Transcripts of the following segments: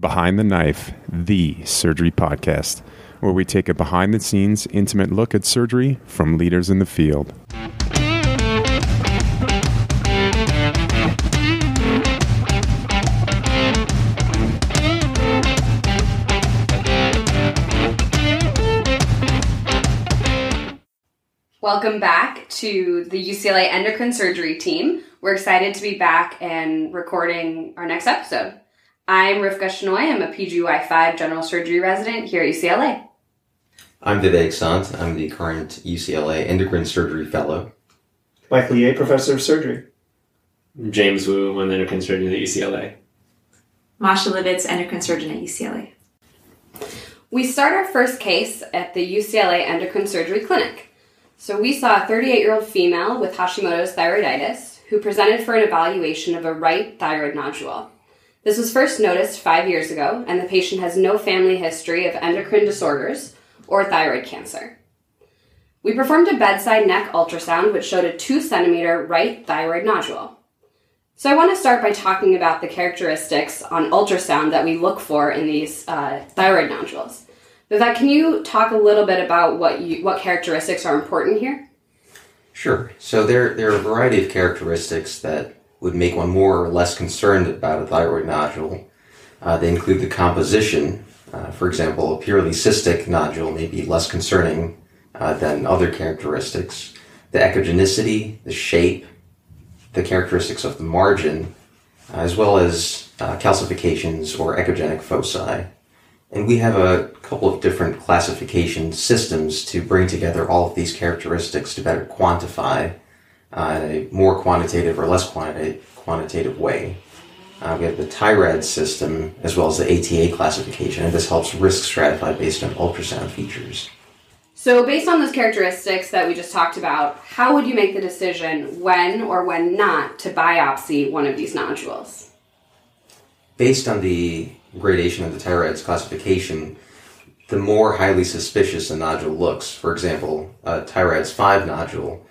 Behind the Knife, the surgery podcast, where we take a behind the scenes, intimate look at surgery from leaders in the field. Welcome back to the UCLA Endocrine Surgery team. We're excited to be back and recording our next episode. I'm Rivka Shenoy. I'm a PGY5 general surgery resident here at UCLA. I'm Vivek Sant. I'm the current UCLA endocrine surgery fellow. Mike Lier, professor of surgery. James Wu, I'm an endocrine surgeon at UCLA. Masha Livhits, endocrine surgeon at UCLA. We start our first case at the UCLA Endocrine Surgery Clinic. So we saw a 38 year old female with Hashimoto's thyroiditis who presented for an evaluation of a right thyroid nodule. This was first noticed five years ago, and the patient has no family history of endocrine disorders or thyroid cancer. We performed a bedside neck ultrasound, which showed a 2 centimeter right thyroid nodule. So, I want to start by talking about the characteristics on ultrasound that we look for in these uh, thyroid nodules. Vivek, can you talk a little bit about what, you, what characteristics are important here? Sure. So, there, there are a variety of characteristics that would make one more or less concerned about a thyroid nodule. Uh, they include the composition. Uh, for example, a purely cystic nodule may be less concerning uh, than other characteristics. The echogenicity, the shape, the characteristics of the margin, uh, as well as uh, calcifications or echogenic foci. And we have a couple of different classification systems to bring together all of these characteristics to better quantify uh, in a more quantitative or less quantitative, quantitative way. Uh, we have the TI-RADS system as well as the ATA classification, and this helps risk stratify based on ultrasound features. So, based on those characteristics that we just talked about, how would you make the decision when or when not to biopsy one of these nodules? Based on the gradation of the TI-RADS classification, the more highly suspicious a nodule looks, for example, a TI-RADS 5 nodule,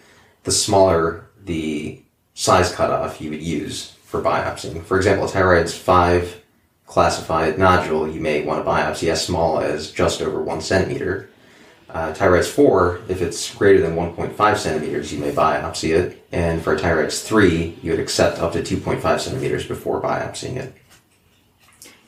the smaller the size cutoff you would use for biopsying. For example, a TI-RADS 5 classified nodule, you may want to biopsy as small as just over one centimeter. Uh, TI-RADS 4, if it's greater than 1.5 centimeters, you may biopsy it. And for a TI-RADS 3, you would accept up to 2.5 centimeters before biopsying it.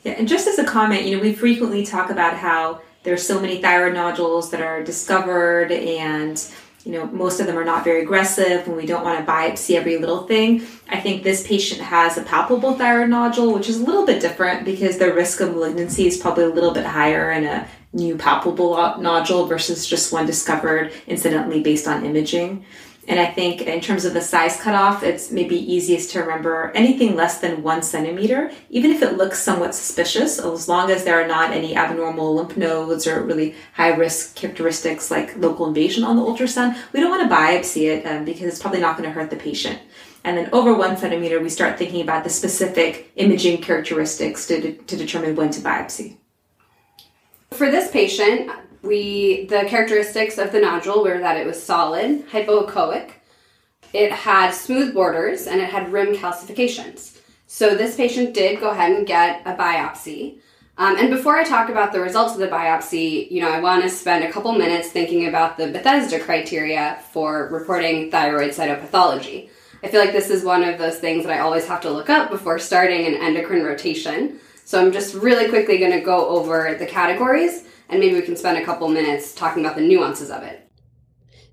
Yeah, and just as a comment, you know, we frequently talk about how there are so many thyroid nodules that are discovered and you know, most of them are not very aggressive and we don't want to biopsy every little thing. I think this patient has a palpable thyroid nodule, which is a little bit different because their risk of malignancy is probably a little bit higher in a new palpable nodule versus just one discovered incidentally based on imaging. And I think in terms of the size cutoff, it's maybe easiest to remember anything less than one centimeter, even if it looks somewhat suspicious, as long as there are not any abnormal lymph nodes or really high risk characteristics like local invasion on the ultrasound, we don't want to biopsy it um, because it's probably not going to hurt the patient. And then over one centimeter, we start thinking about the specific imaging characteristics to, de- to determine when to biopsy. For this patient, we the characteristics of the nodule were that it was solid, hypoechoic, it had smooth borders, and it had rim calcifications. So this patient did go ahead and get a biopsy. Um, and before I talk about the results of the biopsy, you know, I want to spend a couple minutes thinking about the Bethesda criteria for reporting thyroid cytopathology. I feel like this is one of those things that I always have to look up before starting an endocrine rotation. So I'm just really quickly going to go over the categories and maybe we can spend a couple minutes talking about the nuances of it.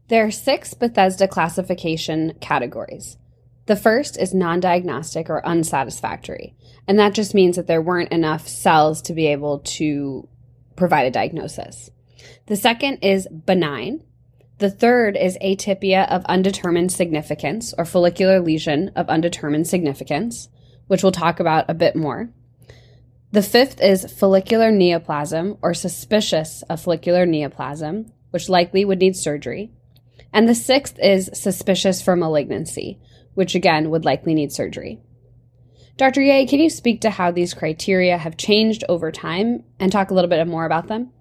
There are six Bethesda classification categories. The first is non diagnostic or unsatisfactory, and that just means that there weren't enough cells to be able to provide a diagnosis. The second is benign. The third is atypia of undetermined significance or follicular lesion of undetermined significance, which we'll talk about a bit more. The fifth is follicular neoplasm or suspicious of follicular neoplasm, which likely would need surgery. And the sixth is suspicious for malignancy, which again would likely need surgery. Dr. Yeh, can you speak to how these criteria have changed over time and talk a little bit more about them?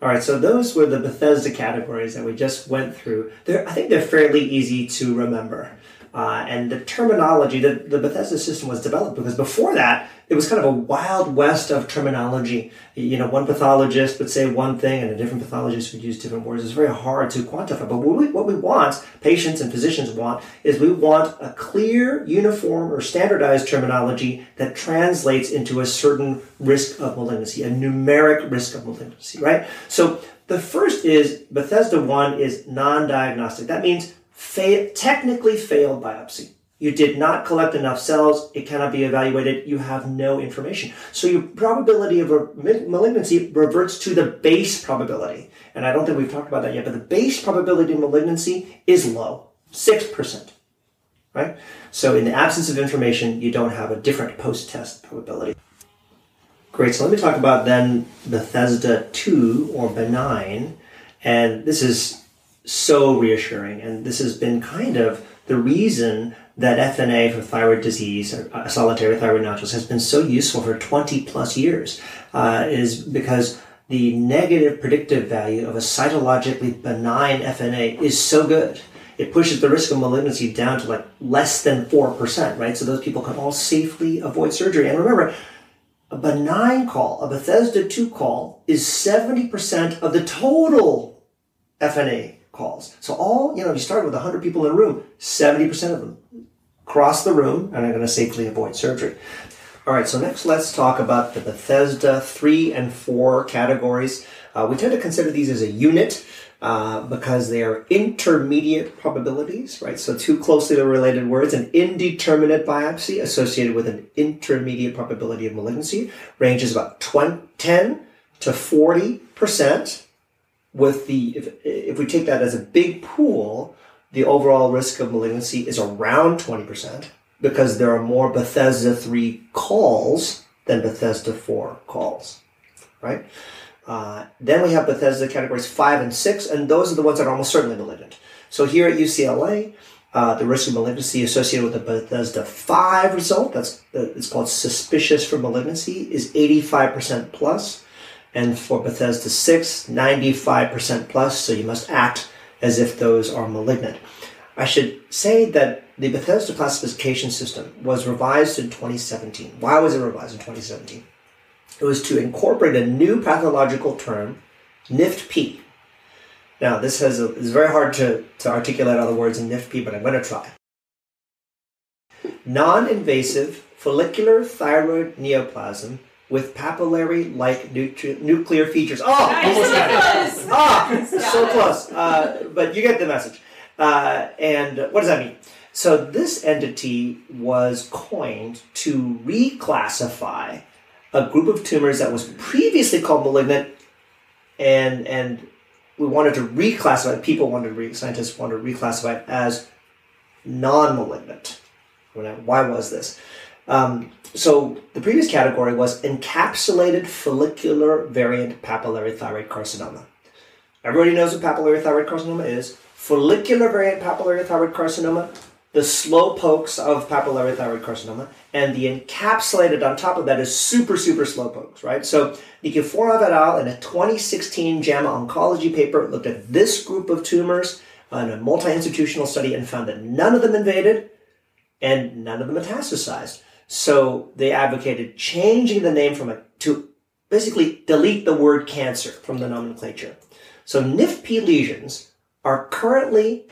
All right, so those were the Bethesda categories that we just went through. They're, I think they're fairly easy to remember. Uh, and the terminology, the, the Bethesda system was developed because before that, it was kind of a wild west of terminology. You know, one pathologist would say one thing and a different pathologist would use different words. It's very hard to quantify. But what we, what we want, patients and physicians want, is we want a clear, uniform, or standardized terminology that translates into a certain risk of malignancy, a numeric risk of malignancy, right? So the first is Bethesda 1 is non diagnostic. That means fa- technically failed biopsy. You did not collect enough cells. It cannot be evaluated. You have no information. So your probability of a malignancy reverts to the base probability. And I don't think we've talked about that yet, but the base probability of malignancy is low, 6%. Right? So in the absence of information, you don't have a different post-test probability. Great. So let me talk about then Bethesda 2 or benign. And this is so reassuring. And this has been kind of the reason that FNA for thyroid disease, or uh, solitary thyroid nodules, has been so useful for 20 plus years, uh, is because the negative predictive value of a cytologically benign FNA is so good. It pushes the risk of malignancy down to like less than 4%, right? So those people can all safely avoid surgery. And remember, a benign call, a Bethesda 2 call, is 70% of the total FNA calls. So all, you know, you start with 100 people in a room, 70% of them cross the room and are going to safely avoid surgery. All right, so next let's talk about the Bethesda 3 and 4 categories. Uh, we tend to consider these as a unit uh, because they are intermediate probabilities, right? So two closely related words, an indeterminate biopsy associated with an intermediate probability of malignancy ranges about 20, 10 to 40% with the if, if we take that as a big pool, the overall risk of malignancy is around 20% because there are more Bethesda 3 calls than Bethesda 4 calls, right? Uh, then we have Bethesda categories 5 and 6, and those are the ones that are almost certainly malignant. So here at UCLA, uh, the risk of malignancy associated with the Bethesda 5 result, that's uh, it's called suspicious for malignancy, is 85% plus and for Bethesda 6, 95% plus, so you must act as if those are malignant. I should say that the Bethesda classification system was revised in 2017. Why was it revised in 2017? It was to incorporate a new pathological term, NIFT-P. Now, this has a, very hard to, to articulate all the words in NIFT-P, but I'm going to try. Non-invasive follicular thyroid neoplasm with papillary-like nutri- nuclear features. Oh, Nice. almost got it. Ah, so close. Uh, but you get the message. Uh, and what does that mean? So this entity was coined to reclassify a group of tumors that was previously called malignant, and and we wanted to reclassify. People wanted to re, scientists wanted to reclassify it as non-malignant. Why was this? Um, so the previous category was encapsulated follicular variant papillary thyroid carcinoma. Everybody knows what papillary thyroid carcinoma is. Follicular variant papillary thyroid carcinoma, the slow pokes of papillary thyroid carcinoma, and the encapsulated on top of that is super, super slow pokes, right? So Nikiforov et al. in a 2016 JAMA oncology paper looked at this group of tumors in a multi-institutional study and found that none of them invaded and none of them metastasized. So they advocated changing the name from it to basically delete the word cancer from the nomenclature. So NIFT-P lesions are currently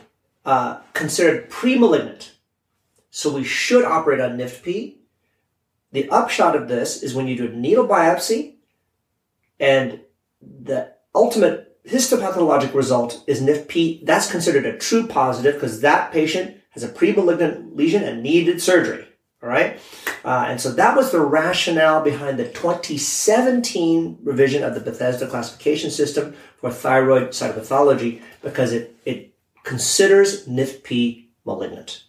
uh, considered pre-malignant. So we should operate on NIFT-P. The upshot of this is when you do a needle biopsy and the ultimate histopathologic result is NIFT-P, that's considered a true positive because that patient has a pre-malignant lesion and needed surgery. All right. Uh, and so that was the rationale behind the 2017 revision of the Bethesda classification system for thyroid cytopathology because it, it considers NIFT-P malignant.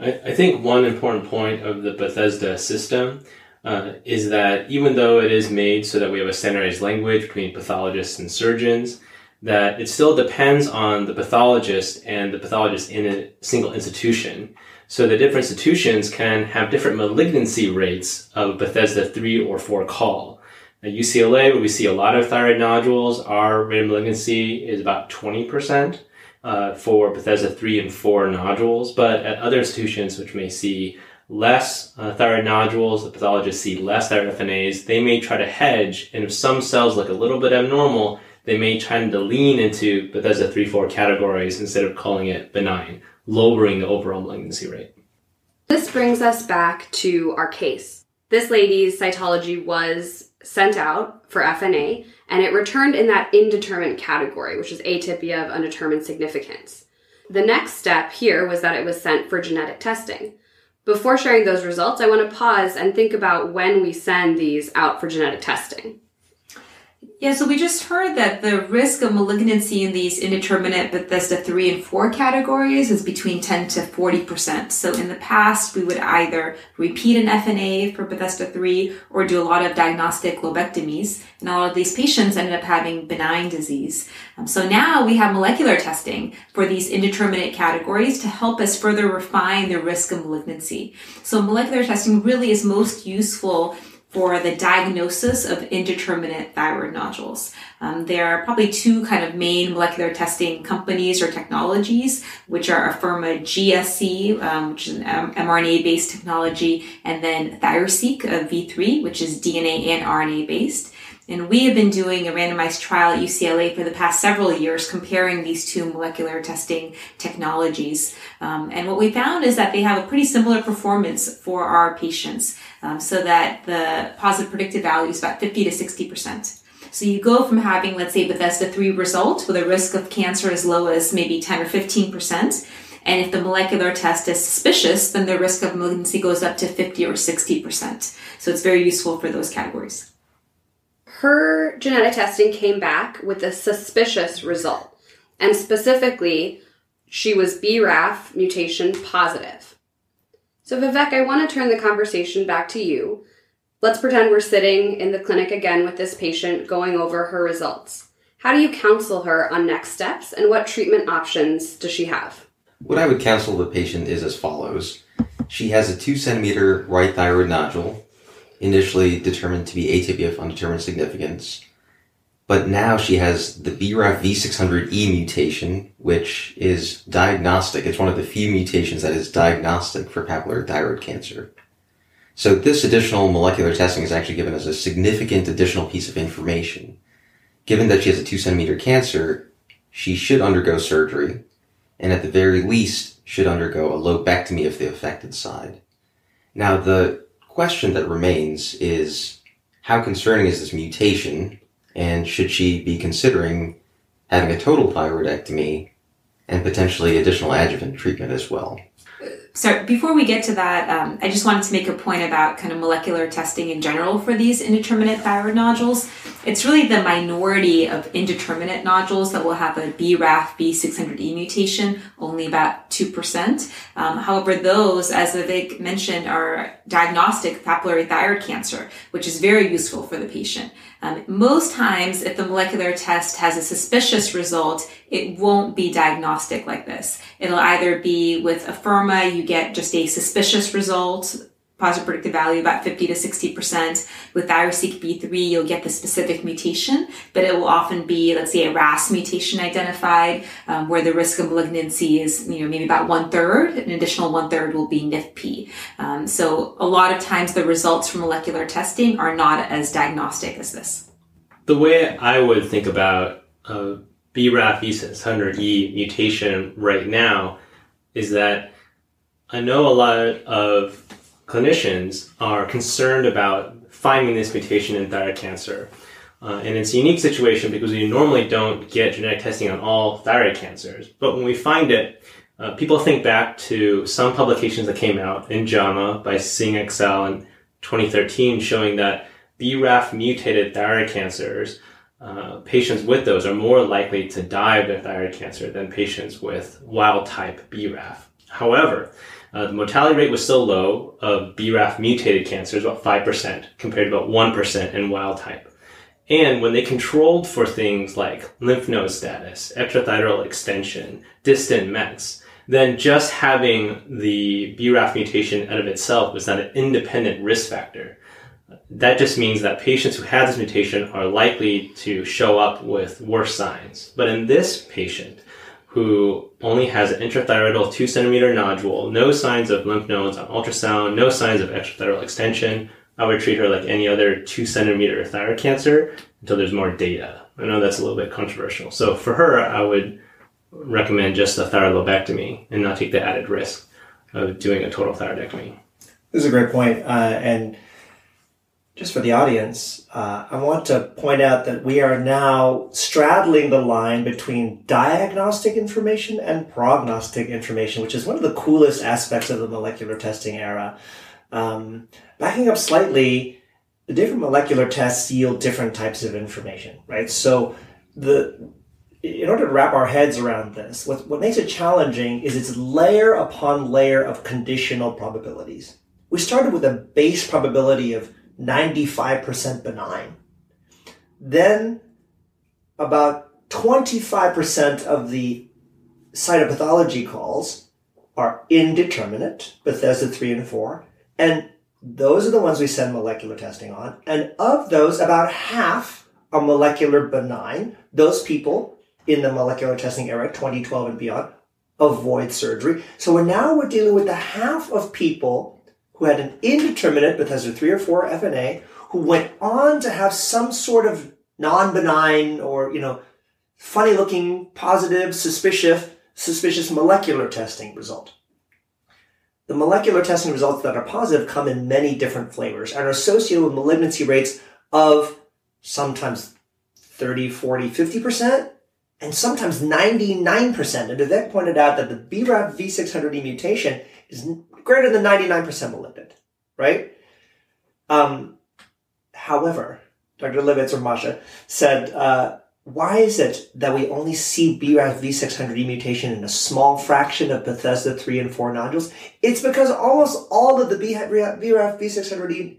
I, I think one important point of the Bethesda system uh, is that even though it is made so that we have a standardized language between pathologists and surgeons, that it still depends on the pathologist and the pathologist in a single institution. So the different institutions can have different malignancy rates of Bethesda 3 or 4 call. At UCLA, where we see a lot of thyroid nodules, our rate of malignancy is about 20%. uh, for Bethesda 3 and 4 nodules, but at other institutions which may see less uh, thyroid nodules, the pathologists see less thyroid FNAs, they may try to hedge, and if some cells look a little bit abnormal, they may tend to lean into Bethesda 3 4 categories instead of calling it benign, lowering the overall malignancy rate. This brings us back to our case. This lady's cytology was sent out for FNA, and it returned in that indeterminate category, which is atypia of undetermined significance. The next step here was that it was sent for genetic testing. Before sharing those results, I want to pause and think about when we send these out for genetic testing. Yeah, so we just heard that the risk of malignancy in these indeterminate Bethesda 3 and 4 categories is between 10 to 40%. So in the past, we would either repeat an FNA for Bethesda 3 or do a lot of diagnostic lobectomies. And a lot of these patients ended up having benign disease. Um, so now we have molecular testing for these indeterminate categories to help us further refine the risk of malignancy. So molecular testing really is most useful for the diagnosis of indeterminate thyroid nodules. Um, there are probably two kind of main molecular testing companies or technologies, which are Afirma GSC, um, which is an mRNA-based technology, and then ThyroSeq of V3, which is DNA and RNA based. And we have been doing a randomized trial at UCLA for the past several years comparing these two molecular testing technologies. Um, and what we found is that they have a pretty similar performance for our patients, um, so that the positive predictive value is about 50 to 60%. So you go from having, let's say, Bethesda 3 result with a risk of cancer as low as maybe 10 or 15%. And if the molecular test is suspicious, then the risk of malignancy goes up to 50 or 60%. So it's very useful for those categories her genetic testing came back with a suspicious result. And specifically, she was BRAF mutation positive. So, Vivek, I want to turn the conversation back to you. Let's pretend we're sitting in the clinic again with this patient going over her results. How do you counsel her on next steps and what treatment options does she have? What I would counsel the patient is as follows. She has a two centimeter right thyroid nodule initially determined to be atypia of undetermined significance. But now she has the BRAF V600E mutation, which is diagnostic. It's one of the few mutations that is diagnostic for papillary thyroid cancer. So this additional molecular testing has actually given us a significant additional piece of information. Given that she has a two centimeter cancer, she should undergo surgery, and at the very least should undergo a lobectomy of the affected side. Now the question that remains is how concerning is this mutation, and should she be considering having a total thyroidectomy and potentially additional adjuvant treatment as well? So before we get to that, um, I just wanted to make a point about kind of molecular testing in general for these indeterminate thyroid nodules. It's really the minority of indeterminate nodules that will have a BRAF V600E mutation, only about 2%. Um, however, those, as Vivek mentioned, are diagnostic papillary thyroid cancer, which is very useful for the patient. Um, most times, if the molecular test has a suspicious result, it won't be diagnostic like this. It'll either be with Afirma, you get just a suspicious result, positive predictive value about 50 to 60%. With ThyroSeq V3, you'll get the specific mutation, but it will often be, let's say, a RAS mutation identified, um, where the risk of malignancy is, you know, maybe about one third. An additional one third will be NIFT-P. Um, so a lot of times the results from molecular testing are not as diagnostic as this. The way I would think about a BRAF V600E mutation right now is that I know a lot of clinicians are concerned about finding this mutation in thyroid cancer. Uh, and it's a unique situation because we normally don't get genetic testing on all thyroid cancers. But when we find it, uh, people think back to some publications that came out in JAMA by Xing et al. in 2013 showing that BRAF mutated thyroid cancers, uh, patients with those are more likely to die of their thyroid cancer than patients with wild type BRAF. However, uh, the mortality rate was still low of BRAF mutated cancers, about 5%, compared to about 1% in wild type. And when they controlled for things like lymph node status, extrathyroidal extension, distant Mets, then just having the BRAF mutation out of itself was not an independent risk factor. That just means that patients who had this mutation are likely to show up with worse signs. But in this patient, who only has an intrathyroidal two centimeter nodule, no signs of lymph nodes on ultrasound, no signs of extrathyroidal extension, I would treat her like any other two centimeter thyroid cancer until there's more data. I know that's a little bit controversial. So for her, I would recommend just a thyroid lobectomy and not take the added risk of doing a total thyroidectomy. This is a great point. Uh, and just for the audience, uh, I want to point out that we are now straddling the line between diagnostic information and prognostic information, which is one of the coolest aspects of the molecular testing era. Um, backing up slightly, the different molecular tests yield different types of information, right? So the in order to wrap our heads around this, what, what makes it challenging is it's layer upon layer of conditional probabilities. We started with a base probability of 95% benign. Then about 25% of the cytopathology calls are indeterminate, Bethesda 3 and 4, and those are the ones we send molecular testing on. And of those, about half are molecular benign. Those people in the molecular testing era, 2012 and beyond, avoid surgery. So we're now we're dealing with the half of people who had an indeterminate Bethesda 3 or 4 FNA who went on to have some sort of non-benign or, you know, funny looking, positive, suspicious, suspicious molecular testing result. The molecular testing results that are positive come in many different flavors and are associated with malignancy rates of sometimes 30, 40, 50%, and sometimes 99%. And Vivek pointed out that the BRAF V600E mutation is greater than 99% malignant, right? Um, however, Dr. Livhits or Masha said, uh, why is it that we only see BRAF V600E mutation in a small fraction of Bethesda 3 and 4 nodules? It's because almost all of the BRAF V600E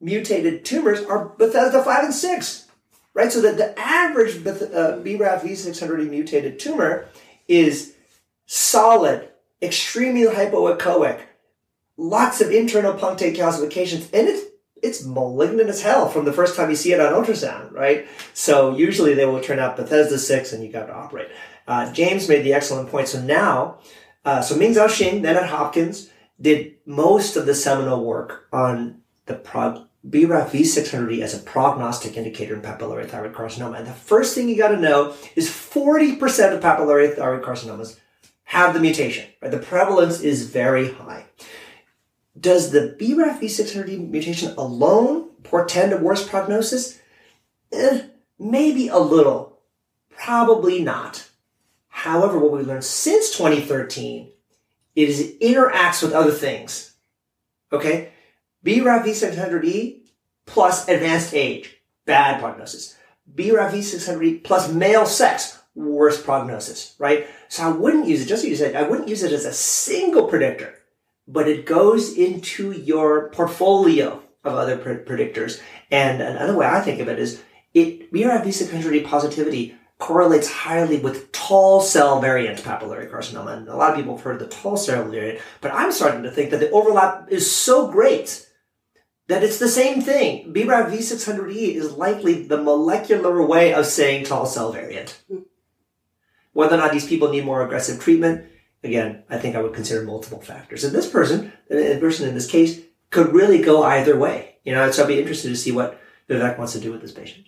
mutated tumors are Bethesda 5 and 6, right? So that the average uh, BRAF V600E mutated tumor is solid, extremely hypoechoic, lots of internal punctate calcifications, and it's it's malignant as hell from the first time you see it on ultrasound, right? So usually they will turn out Bethesda 6 and you got to operate. Uh, James made the excellent point. So now, uh, so Mingzhao Xing, then at Hopkins, did most of the seminal work on the prog- BRAF V600E as a prognostic indicator in papillary thyroid carcinoma. And the first thing you got to know is 40% of papillary thyroid carcinomas have the mutation. Right? The prevalence is very high. Does the BRAF V600E mutation alone portend a worse prognosis? Eh, maybe a little. Probably not. However, what we've learned since 2013 is it interacts with other things. Okay? BRAF V600E plus advanced age, bad prognosis. BRAF V600E plus male sex, worse prognosis, right? So I wouldn't use it, just as you said, I wouldn't use it as a single predictor but it goes into your portfolio of other predictors. And another way I think of it is it BRAF V600E positivity correlates highly with tall cell variant papillary carcinoma. And a lot of people have heard the tall cell variant, but I'm starting to think that the overlap is so great that it's the same thing. BRAF V600E is likely the molecular way of saying tall cell variant. Whether or not these people need more aggressive treatment, again, I think I would consider multiple factors. And this person, the person in this case, could really go either way. You know, so I'd be interested to see what Vivek wants to do with this patient.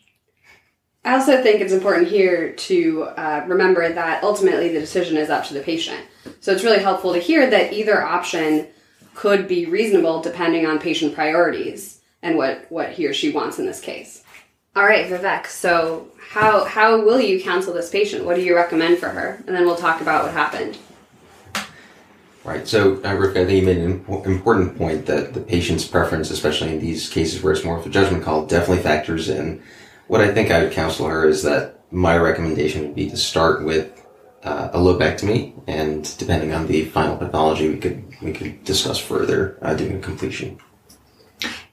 I also think it's important here to uh, remember that ultimately the decision is up to the patient. So it's really helpful to hear that either option could be reasonable depending on patient priorities and what, what he or she wants in this case. All right, Vivek. So how how will you counsel this patient? What do you recommend for her? And then we'll talk about what happened. Right. So, uh, Rick, I think you made an important point that the patient's preference, especially in these cases where it's more of a judgment call, definitely factors in. What I think I would counsel her is that my recommendation would be to start with uh, a lobectomy, and depending on the final pathology, we could we could discuss further uh, doing a completion.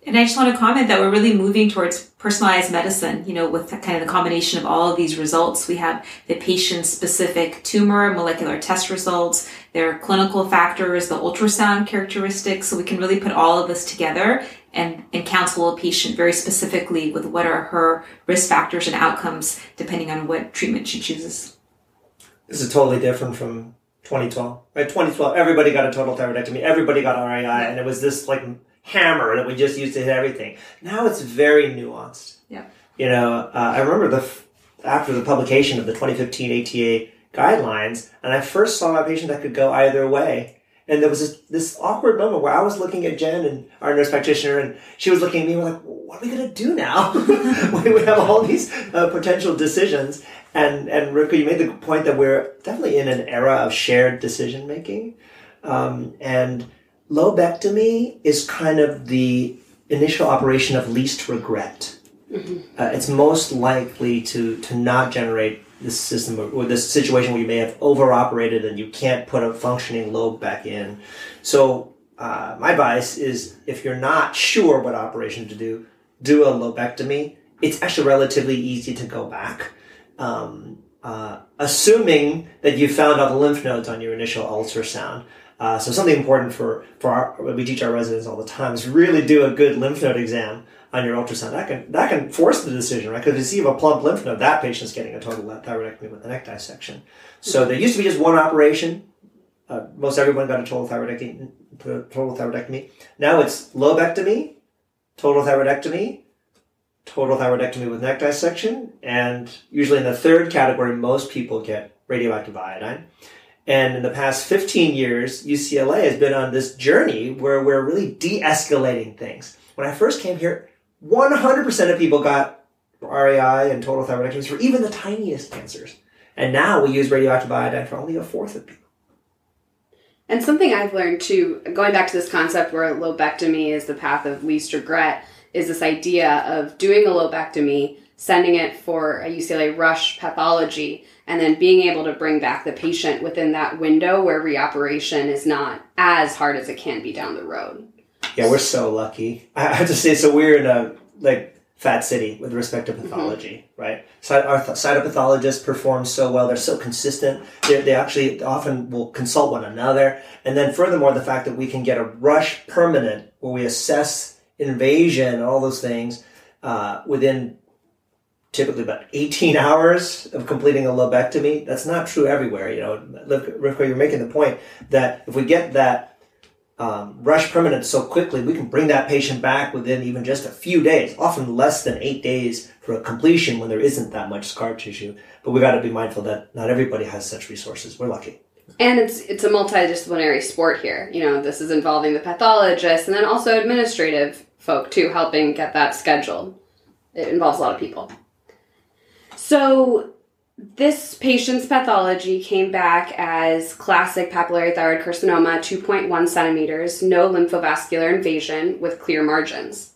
And I just want to comment that we're really moving towards personalized medicine, you know, with kind of the combination of all of these results. We have the patient specific tumor, molecular test results, their clinical factors, the ultrasound characteristics. So we can really put all of this together and, and counsel a patient very specifically with what are her risk factors and outcomes depending on what treatment she chooses. This is totally different from 2012. Right, 2012, everybody got a total thyroidectomy, everybody got RAI, and it was this like hammer that we just used to hit everything. Now it's very nuanced. Yeah. You know, uh, I remember the f- after the publication of the 2015 ATA guidelines, and I first saw a patient that could go either way. And there was this, this awkward moment where I was looking at Jen and our nurse practitioner, and she was looking at me. We're like, "What are we gonna do now? we we have all these uh, potential decisions." And and Rivka, you made the point that we're definitely in an era of shared decision making, um, and lobectomy is kind of the initial operation of least regret. Uh, it's most likely to to not generate this system or, or this situation where you may have overoperated and you can't put a functioning lobe back in. So uh, my advice is if you're not sure what operation to do, do a lobectomy. It's actually relatively easy to go back. Um, uh, assuming that you found all the lymph nodes on your initial ultrasound. Uh, so something important for for our, we teach our residents all the time is really do a good lymph node exam on your ultrasound. That can that can force the decision, right? Because if you see a plump lymph node, that patient's getting a total thyroidectomy with a neck dissection. So there used to be just one operation. Uh, most everyone got a total thyroidectomy. Total thyroidectomy. Now it's lobectomy, total thyroidectomy, total thyroidectomy with neck dissection, and usually in the third category, most people get radioactive iodine. And in the past 15 years, UCLA has been on this journey where we're really de escalating things. When I first came here, 100% of people got RAI and total thyroidectomies for even the tiniest cancers. And now we use radioactive iodine for only a fourth of people. And something I've learned too, going back to this concept where lobectomy is the path of least regret, is this idea of doing a lobectomy, sending it for a UCLA rush pathology, and then being able to bring back the patient within that window where reoperation is not as hard as it can be down the road. Yeah, we're so lucky. I have to say, so we're in a like fat city with respect to pathology, right? So our th- cytopathologists perform so well; they're so consistent. They they actually often will consult one another, and then furthermore, the fact that we can get a rush permanent where we assess invasion and all those things uh, within typically about 18 hours of completing a lobectomy. That's not true everywhere. You know, Rivka, you're making the point that if we get that um, rush permanent so quickly, we can bring that patient back within even just a few days, often less than eight days for a completion when there isn't that much scar tissue. But we've got to be mindful that not everybody has such resources. We're lucky. And it's it's a multidisciplinary sport here. You know, this is involving the pathologist and then also administrative folk too, helping get that scheduled. It involves a lot of people. So this patient's pathology came back as classic papillary thyroid carcinoma, 2.1 centimeters, no lymphovascular invasion with clear margins.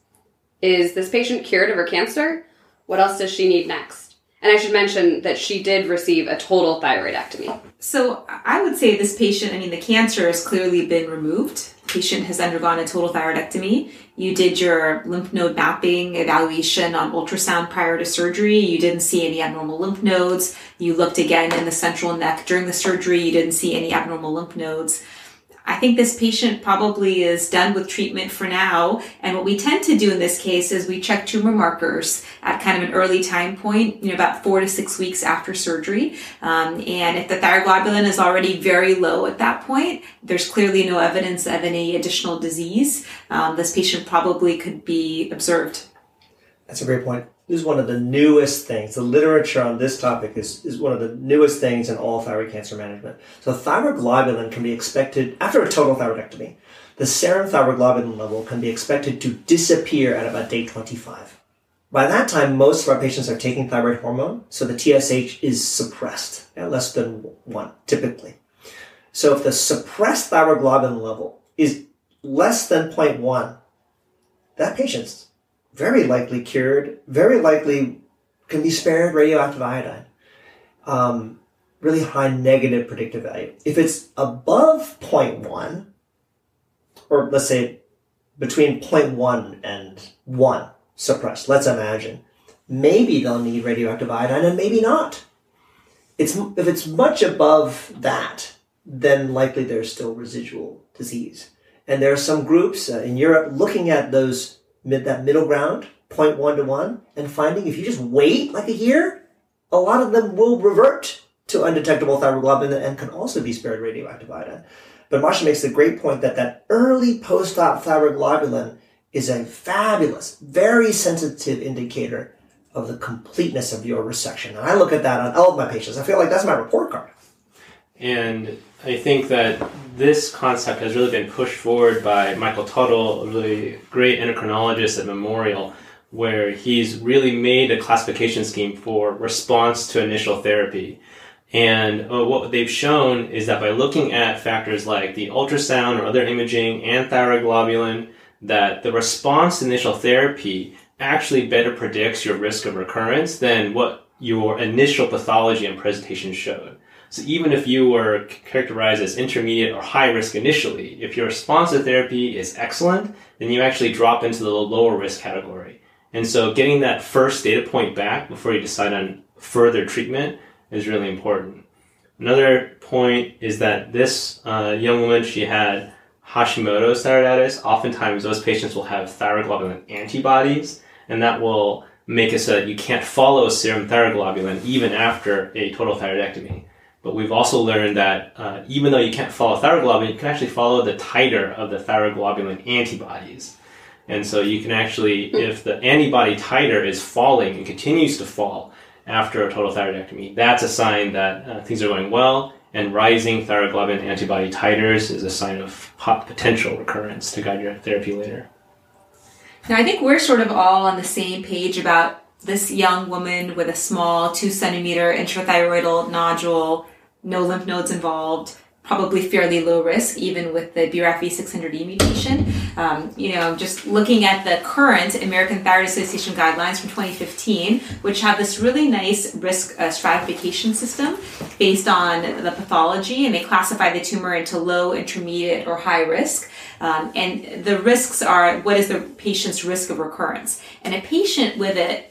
Is this patient cured of her cancer? What else does she need next? And I should mention that she did receive a total thyroidectomy. So I would say this patient, I mean, the cancer has clearly been removed. Patient has undergone a total thyroidectomy. You did your lymph node mapping evaluation on ultrasound prior to surgery. You didn't see any abnormal lymph nodes. You looked again in the central neck during the surgery. You didn't see any abnormal lymph nodes. I think this patient probably is done with treatment for now. And what we tend to do in this case is we check tumor markers at kind of an early time point, you know, about four to six weeks after surgery. Um, and if the thyroglobulin is already very low at that point, there's clearly no evidence of any additional disease. Um, this patient probably could be observed. That's a great point. This is one of the newest things. The literature on this topic is, is one of the newest things in all thyroid cancer management. So thyroglobulin can be expected after a total thyroidectomy. The serum thyroglobulin level can be expected to disappear at about day 25. By that time, most of our patients are taking thyroid hormone, so the TSH is suppressed at less than one, typically. So if the suppressed thyroglobulin level is less than 0.1, that patient's very likely cured, very likely can be spared radioactive iodine. Um, really high negative predictive value. If it's above 0.1, or let's say between 0.1 and 1 suppressed, let's imagine, maybe they'll need radioactive iodine and maybe not. It's, if it's much above that, then likely there's still residual disease. And there are some groups uh, in Europe looking at those mid, that middle ground, 0.1 to 1, and finding if you just wait like a year, a lot of them will revert to undetectable thyroglobulin and can also be spared radioactive iodine. But Masha makes the great point that that early post-op thyroglobulin is a fabulous, very sensitive indicator of the completeness of your resection. And I look at that on all of my patients. I feel like that's my report card. And I think that this concept has really been pushed forward by Michael Tuttle, a really great endocrinologist at Memorial, where he's really made a classification scheme for response to initial therapy. And uh, what they've shown is that by looking at factors like the ultrasound or other imaging and thyroglobulin, that the response to initial therapy actually better predicts your risk of recurrence than what your initial pathology and presentation showed. So even if you were characterized as intermediate or high risk initially, if your response to therapy is excellent, then you actually drop into the lower risk category. And so getting that first data point back before you decide on further treatment is really important. Another point is that this uh, young woman, she had Hashimoto's thyroiditis. Oftentimes those patients will have thyroglobulin antibodies, and that will make it so that you can't follow serum thyroglobulin even after a total thyroidectomy. But we've also learned that uh, even though you can't follow thyroglobulin, you can actually follow the titer of the thyroglobulin antibodies. And so you can actually, if the antibody titer is falling and continues to fall after a total thyroidectomy, that's a sign that uh, things are going well. And rising thyroglobulin antibody titers is a sign of potential recurrence to guide your therapy later. Now, I think we're sort of all on the same page about this young woman with a small two centimeter intrathyroidal nodule, no lymph nodes involved, probably fairly low risk, even with the BRAF V600E mutation. Um, you know, just looking at the current American Thyroid Association guidelines from 2015, which have this really nice risk uh, stratification system based on the pathology, and they classify the tumor into low, intermediate, or high risk. Um, and the risks are what is the patient's risk of recurrence? And a patient with a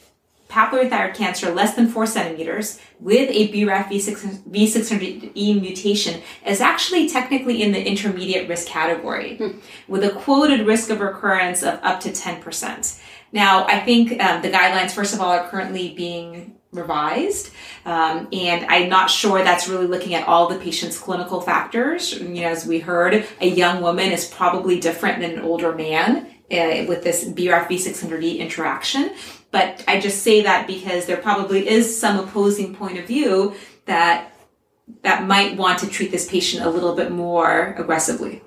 papillary thyroid cancer less than four centimeters with a BRAF V600E mutation is actually technically in the intermediate risk category hmm. with a quoted risk of recurrence of up to 10%. Now, I think um, the guidelines, first of all, are currently being revised. Um, and I'm not sure that's really looking at all the patient's clinical factors. You know, as we heard, a young woman is probably different than an older man uh, with this BRAF V600E interaction. But I just say that because there probably is some opposing point of view that that might want to treat this patient a little bit more aggressively.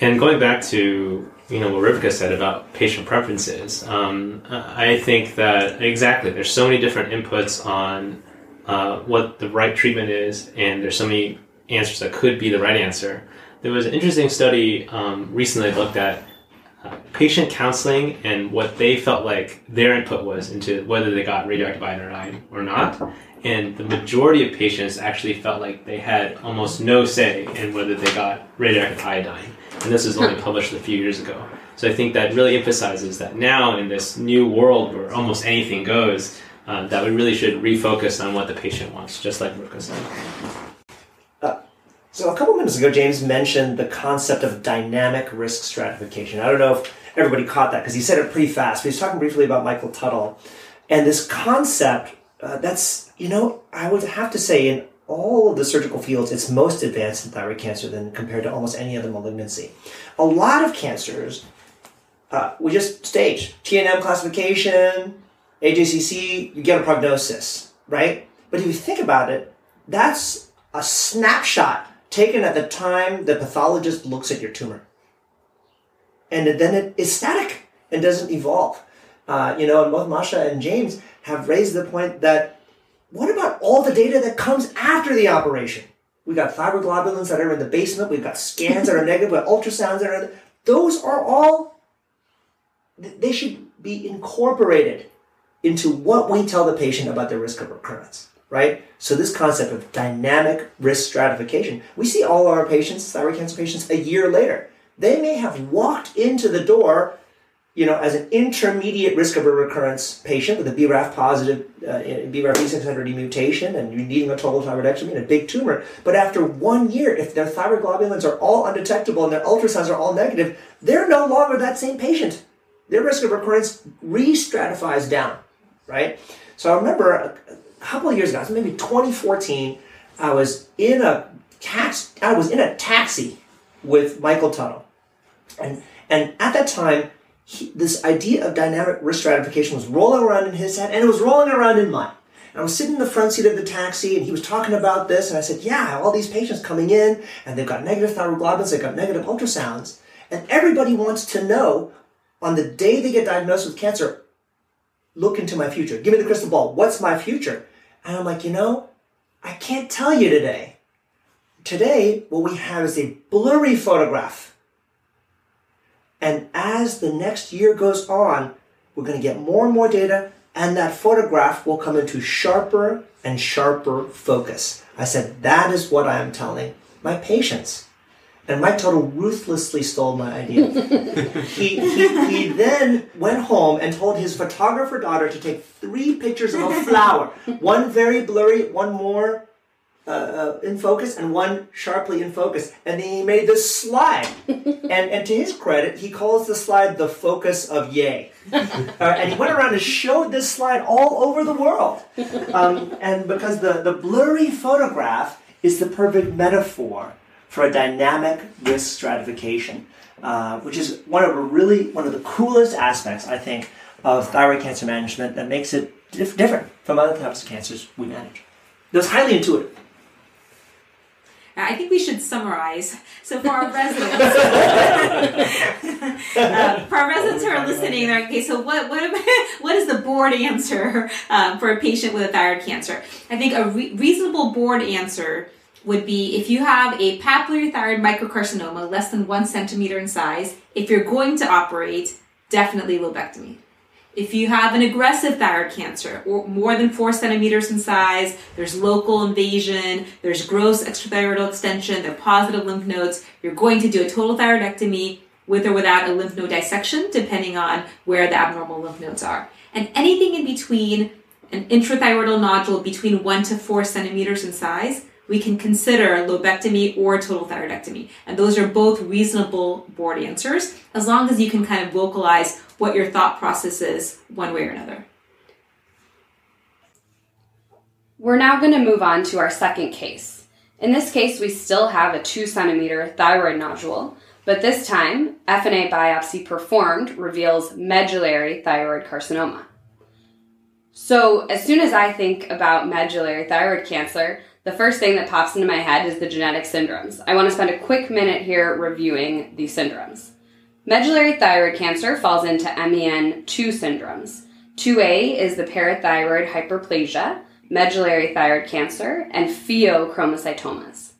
And going back to you know what Rivka said about patient preferences, um, I think that exactly there's so many different inputs on uh, what the right treatment is, and there's so many answers that could be the right answer. There was an interesting study um, recently looked at patient counseling and what they felt like their input was into whether they got radioactive iodine or not. And the majority of patients actually felt like they had almost no say in whether they got radioactive iodine. And this was only published a few years ago. So I think that really emphasizes that now in this new world where almost anything goes, uh, that we really should refocus on what the patient wants, just like Rivka said. So a couple minutes ago, James mentioned the concept of dynamic risk stratification. I don't know if everybody caught that because he said it pretty fast. But he's talking briefly about Michael Tuttle, and this concept. Uh, that's you know I would have to say in all of the surgical fields, it's most advanced in thyroid cancer than compared to almost any other malignancy. A lot of cancers, uh, we just stage TNM classification, AJCC, you get a prognosis, right? But if you think about it, that's a snapshot taken at the time the pathologist looks at your tumor. And then it is static and doesn't evolve. Uh, you know, and both Masha and James have raised the point that what about all the data that comes after the operation? We've got thyroglobulins that are in the basement, we've got scans that are negative, we've got ultrasounds that are, those are all, they should be incorporated into what we tell the patient about their risk of recurrence right? So this concept of dynamic risk stratification, we see all our patients, thyroid cancer patients, a year later. They may have walked into the door, you know, as an intermediate risk of a recurrence patient with a BRAF positive, uh, BRAF V600E mutation and you're needing a total thyroidectomy and a big tumor. But after one year, if their thyroglobulins are all undetectable and their ultrasounds are all negative, they're no longer that same patient. Their risk of recurrence re-stratifies down, right? So I remember a couple of years ago, maybe 2014, I was in a tax, I was in a taxi with Michael Tuttle. And, and at that time, he, this idea of dynamic risk stratification was rolling around in his head and it was rolling around in mine. And I was sitting in the front seat of the taxi and he was talking about this and I said, yeah, all these patients coming in and they've got negative thyroglobulins, they've got negative ultrasounds. And everybody wants to know on the day they get diagnosed with cancer, look into my future. Give me the crystal ball. What's my future? And I'm like, you know, I can't tell you today. Today, what we have is a blurry photograph. And as the next year goes on, we're going to get more and more data, and that photograph will come into sharper and sharper focus. I said, that is what I am telling my patients. And Mike Tuttle ruthlessly stole my idea. he, he, he then went home and told his photographer daughter to take three pictures of a flower one very blurry, one more uh, uh, in focus, and one sharply in focus. And then he made this slide. and, and to his credit, he calls the slide the focus of Yeh. Uh, and he went around and showed this slide all over the world. Um, and because the, the blurry photograph is the perfect metaphor for a dynamic risk stratification, uh, which is one of the really one of the coolest aspects I think of thyroid cancer management that makes it dif- different from other types of cancers we manage. It was highly intuitive. I think we should summarize. So for our residents, uh, for our residents who are listening, they're okay. So what what what is the board answer um, for a patient with a thyroid cancer? I think a re- reasonable board answer would be if you have a papillary thyroid microcarcinoma less than one centimeter in size, if you're going to operate, definitely lobectomy. If you have an aggressive thyroid cancer, or more than four centimeters in size, there's local invasion, there's gross extrathyroidal extension, there are positive lymph nodes, you're going to do a total thyroidectomy with or without a lymph node dissection, depending on where the abnormal lymph nodes are. And anything in between an intrathyroidal nodule between one to four centimeters in size, we can consider lobectomy or total thyroidectomy. And those are both reasonable board answers, as long as you can kind of vocalize what your thought process is one way or another. We're now going to move on to our second case. In this case, we still have a 2 centimeter thyroid nodule, but this time, FNA biopsy performed reveals medullary thyroid carcinoma. So, as soon as I think about medullary thyroid cancer, the first thing that pops into my head is the genetic syndromes. I want to spend a quick minute here reviewing these syndromes. Medullary thyroid cancer falls into MEN2 syndromes. 2A is the parathyroid hyperplasia, medullary thyroid cancer, and pheochromocytomas.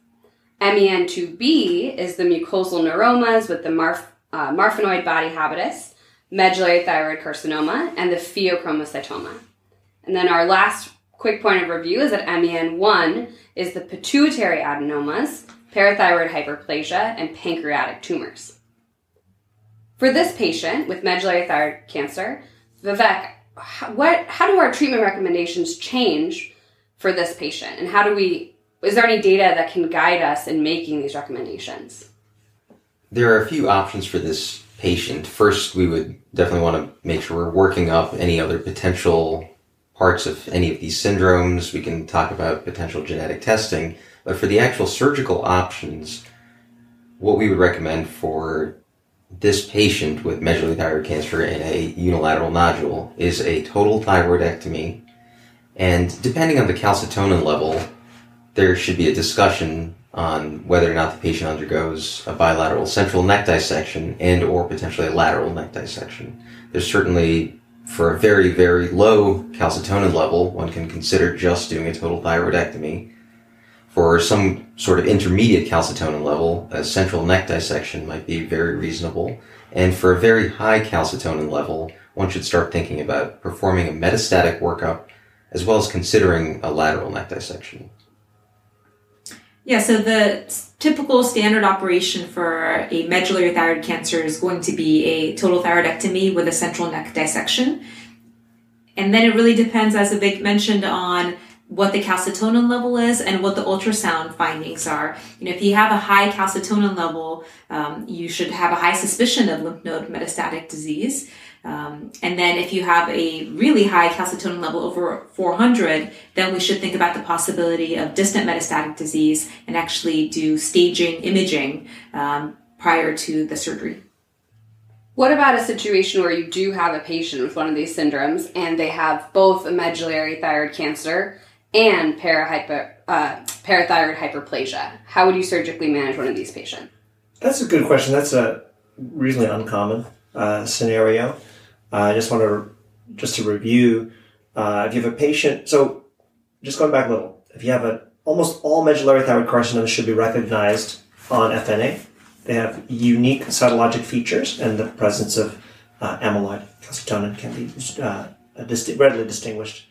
MEN2B is the mucosal neuromas with the marf- uh, marfanoid body habitus, medullary thyroid carcinoma, and the pheochromocytoma. And then our last quick point of review is that MEN1 is the pituitary adenomas, parathyroid hyperplasia, and pancreatic tumors. For this patient with medullary thyroid cancer, Vivek, what, how do our treatment recommendations change for this patient? And how do we, is there any data that can guide us in making these recommendations? There are a few options for this patient. First, we would definitely want to make sure we're working up any other potential parts of any of these syndromes. We can talk about potential genetic testing. But for the actual surgical options, what we would recommend for this patient with medullary thyroid cancer and a unilateral nodule is a total thyroidectomy. And depending on the calcitonin level, there should be a discussion on whether or not the patient undergoes a bilateral central neck dissection and or potentially a lateral neck dissection. There's certainly for a very, very low calcitonin level, one can consider just doing a total thyroidectomy. For some sort of intermediate calcitonin level, a central neck dissection might be very reasonable. And for a very high calcitonin level, one should start thinking about performing a metastatic workup as well as considering a lateral neck dissection. Yeah, so the typical standard operation for a medullary thyroid cancer is going to be a total thyroidectomy with a central neck dissection. And then it really depends, as Vivek mentioned, on what the calcitonin level is and what the ultrasound findings are. You know, if you have a high calcitonin level, um, you should have a high suspicion of lymph node metastatic disease. Um, and then if you have a really high calcitonin level over 400, then we should think about the possibility of distant metastatic disease and actually do staging imaging um, prior to the surgery. What about a situation where you do have a patient with one of these syndromes and they have both a medullary thyroid cancer and uh, parathyroid hyperplasia? How would you surgically manage one of these patients? That's a good question. That's a reasonably uncommon uh, scenario. Uh, I just want to just to review. Uh, if you have a patient, so just going back a little, if you have a almost all medullary thyroid carcinomas should be recognized on FNA. They have unique cytologic features, and the presence of uh, amyloid calcitonin can be uh, readily distinguished.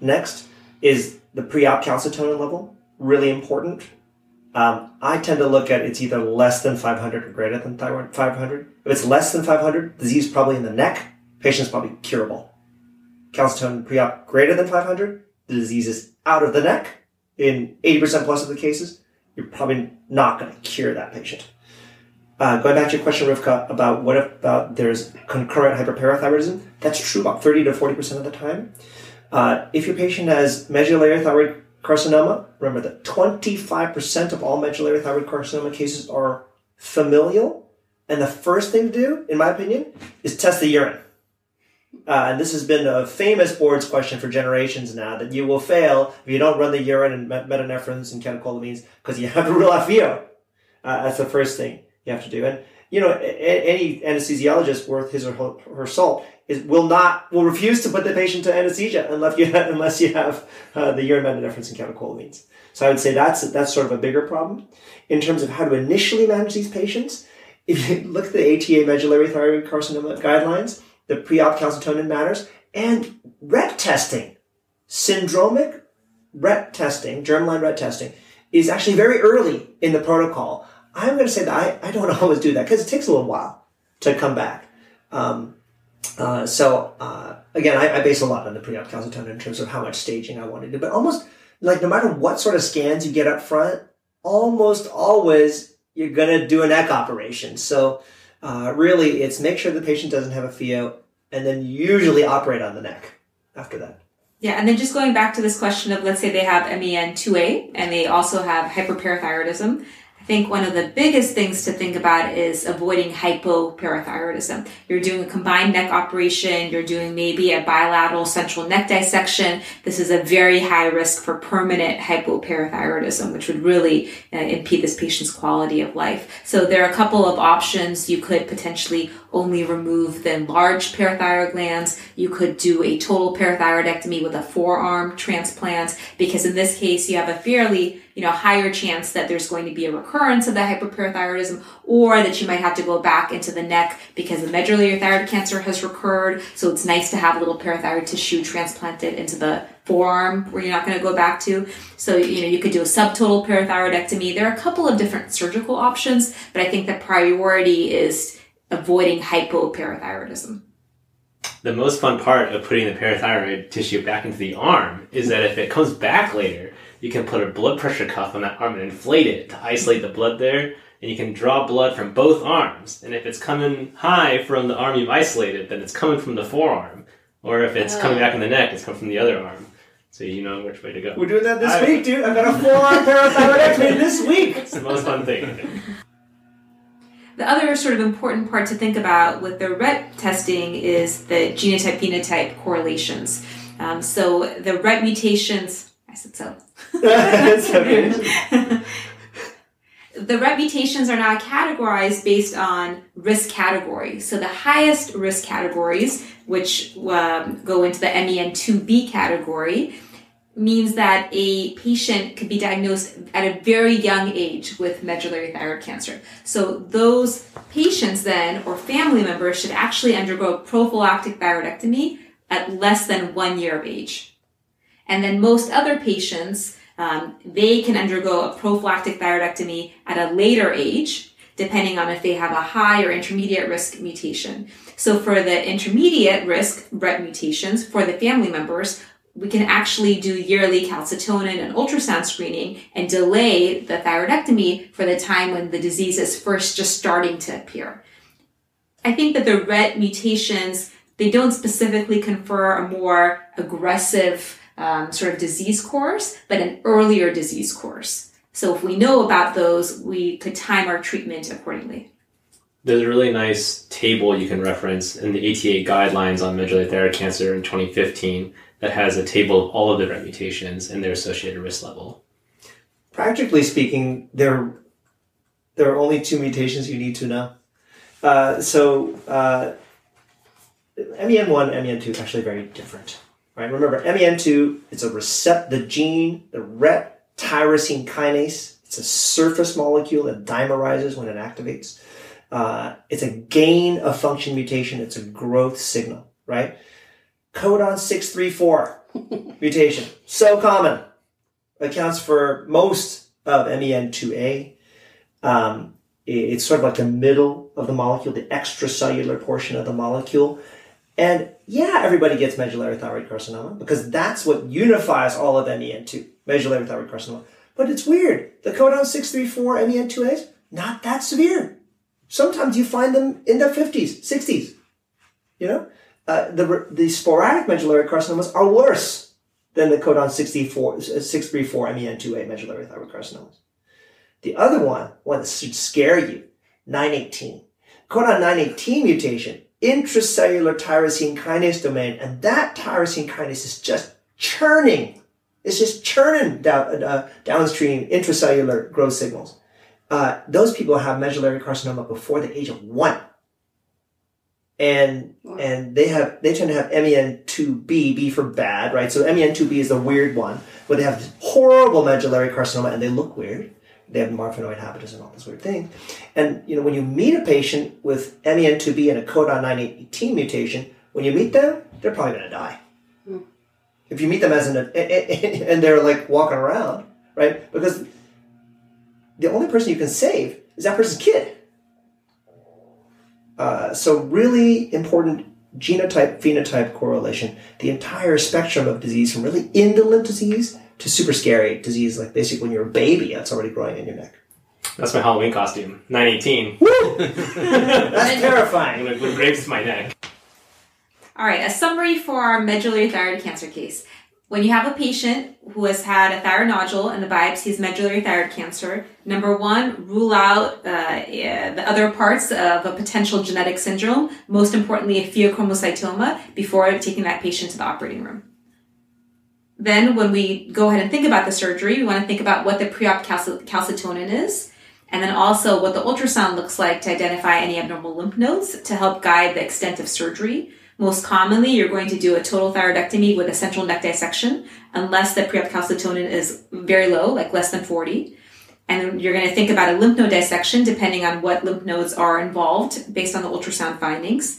Next is the pre-op calcitonin level, really important. Um, I tend to look at it's either less than 500 or greater than 500. If it's less than 500, disease probably in the neck, patient's probably curable. Calcitonin pre-op greater than 500, the disease is out of the neck. In 80% plus of the cases, you're probably not going to cure that patient. Uh, going back to your question, Rivka, about what about there's concurrent hyperparathyroidism, that's true about 30 to 40% of the time. Uh, if your patient has medullary thyroid carcinoma, remember that 25% of all medullary thyroid carcinoma cases are familial. And the first thing to do, in my opinion, is test the urine. Uh, and this has been a famous boards question for generations now that you will fail if you don't run the urine and metanephrines and catecholamines because you have to rule out pheo. Uh, that's the first thing you have to do. And you know, any anesthesiologist worth his or her salt is will not will refuse to put the patient to anesthesia unless you have, unless you have uh, the urine metanephrines and catecholamines. So I would say that's that's sort of a bigger problem in terms of how to initially manage these patients. If you look at the ATA medullary thyroid carcinoma guidelines, the pre-op calcitonin matters and RET testing, syndromic RET testing, germline RET testing is actually very early in the protocol I'm going to say that I, I don't always do that because it takes a little while to come back. Um, uh, so uh, again, I, I, base a lot on the pre-op calcitonin in terms of how much staging I want to do. But almost like no matter what sort of scans you get up front, almost always you're going to do an ECH operation. So uh, really, it's make sure the patient doesn't have a pheo, and then usually operate on the neck after that. Yeah, and then just going back to this question of let's say they have MEN2A and they also have hyperparathyroidism think one of the biggest things to think about is avoiding hypoparathyroidism. You're doing a combined neck operation, you're doing maybe a bilateral central neck dissection. This is a very high risk for permanent hypoparathyroidism, which would really uh, impede this patient's quality of life. So there are a couple of options. You could potentially only remove the large parathyroid glands. You could do a total parathyroidectomy with a forearm transplant because in this case you have a fairly you know higher chance that there's going to be a recurrence of the hyperparathyroidism or that you might have to go back into the neck because the medullary thyroid cancer has recurred. So it's nice to have a little parathyroid tissue transplanted into the forearm where you're not going to go back to. So, you know, you could do a subtotal parathyroidectomy. There are a couple of different surgical options, but I think the priority is avoiding hypoparathyroidism. The most fun part of putting the parathyroid tissue back into the arm is that if it comes back later, you can put a blood pressure cuff on that arm and inflate it to isolate the blood there. And you can draw blood from both arms. And if it's coming high from the arm you've isolated, then it's coming from the forearm. Or if it's coming back in the neck, it's coming from the other arm. So you know which way to go. We're doing that this I, week, dude. I've got a forearm parathyroidectomy this week. It's the most fun thing. The other sort of important part to think about with the RET testing is the genotype phenotype correlations. Um, so the RET mutations, I said so. the RET mutations are now categorized based on risk category. So the highest risk categories, which um, go into the MEN2B category, means that a patient could be diagnosed at a very young age with medullary thyroid cancer. So those patients then or family members should actually undergo prophylactic thyroidectomy at less than one year of age. And then most other patients, um, they can undergo a prophylactic thyroidectomy at a later age, depending on if they have a high or intermediate risk mutation. So for the intermediate risk RET mutations, for the family members, we can actually do yearly calcitonin and ultrasound screening and delay the thyroidectomy for the time when the disease is first just starting to appear. I think that the RET mutations They don't specifically confer a more aggressive um, sort of disease course, but an earlier disease course. So if we know about those, we could time our treatment accordingly. There's a really nice table you can reference in the ATA guidelines on medullary thyroid cancer in 2015 that has a table of all of the RET mutations and their associated risk level. Practically speaking, there there are only two mutations you need to know. Uh, so uh, MEN1, MEN2 actually very different, right? Remember, MEN2 it's a recept the gene, the RET tyrosine kinase. It's a surface molecule that dimerizes when it activates. Uh, it's a gain of function mutation. It's a growth signal, right? Codon 634 mutation, so common, accounts for most of MEN2A. Um, it's sort of like the middle of the molecule, the extracellular portion of the molecule. And yeah, everybody gets medullary thyroid carcinoma because that's what unifies all of MEN2, medullary thyroid carcinoma. But it's weird. The codon 634 MEN2As, not that severe. Sometimes you find them in the 50s, 60s. You know? Uh, the, the sporadic medullary carcinomas are worse than the codon 64, 634 MEN2A medullary thyroid carcinomas. The other one, one that should scare you, 918. Codon 918 mutation, intracellular tyrosine kinase domain, and that tyrosine kinase is just churning. It's just churning down, uh, downstream intracellular growth signals. Uh, those people have medullary carcinoma before the age of one. And wow. and they have they tend to have MEN2B, B for bad, right? So MEN2B is the weird one, where they have horrible medullary carcinoma and they look weird they have marfanoid habitus and all this weird thing. And you know, when you meet a patient with MEN2B and a codon 918 mutation, when you meet them, they're probably going to die. Mm. If you meet them as an and they're like walking around, right? Because the only person you can save is that person's kid. Uh, so really important genotype phenotype correlation. The entire spectrum of disease, from really indolent disease to super scary disease, like basically when you're a baby, that's already growing in your neck. That's my Halloween costume. 918. Woo! that's terrifying. With, with grapes to my neck. All right, a summary for our medullary thyroid cancer case. When you have a patient who has had a thyroid nodule and the biopsy is medullary thyroid cancer, number one, rule out uh, the other parts of a potential genetic syndrome, most importantly, a pheochromocytoma, before taking that patient to the operating room. Then, when we go ahead and think about the surgery, we want to think about what the pre-op calcitonin is, and then also what the ultrasound looks like to identify any abnormal lymph nodes to help guide the extent of surgery. Most commonly, you're going to do a total thyroidectomy with a central neck dissection, unless the pre-op calcitonin is very low, like less than 40. And you're going to think about a lymph node dissection depending on what lymph nodes are involved based on the ultrasound findings.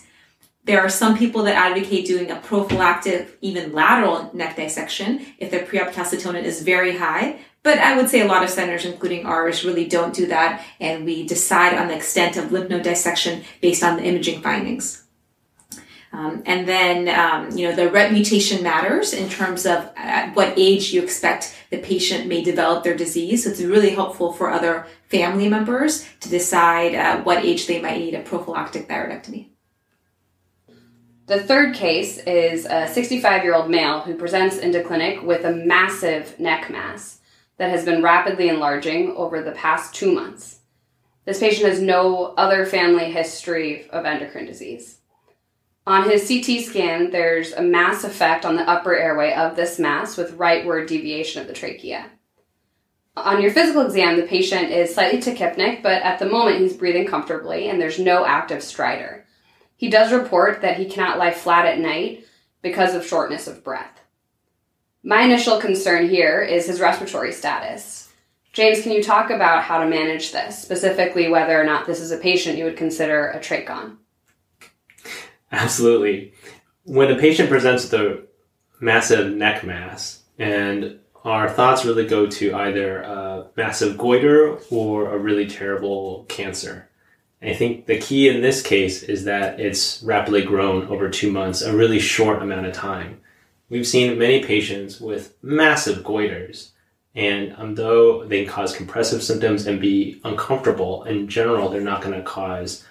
There are some people that advocate doing a prophylactic, even lateral neck dissection if the pre-op calcitonin is very high. But I would say a lot of centers, including ours, really don't do that, and we decide on the extent of lymph node dissection based on the imaging findings. Um, and then, um, you know, the RET mutation matters in terms of at what age you expect the patient may develop their disease. So it's really helpful for other family members to decide uh, what age they might need a prophylactic thyroidectomy. The third case is a 65 year old male who presents into clinic with a massive neck mass that has been rapidly enlarging over the past two months. This patient has no other family history of endocrine disease. On his CT scan, there's a mass effect on the upper airway of this mass with rightward deviation of the trachea. On your physical exam, the patient is slightly tachypneic, but at the moment he's breathing comfortably and there's no active stridor. He does report that he cannot lie flat at night because of shortness of breath. My initial concern here is his respiratory status. James, can you talk about how to manage this, specifically whether or not this is a patient you would consider a trachon? Absolutely. When a patient presents with a massive neck mass, and our thoughts really go to either a massive goiter or a really terrible cancer. I think the key in this case is that it's rapidly grown over two months, a really short amount of time. We've seen many patients with massive goiters, and um, though they cause compressive symptoms and be uncomfortable, in general, they're not going to cause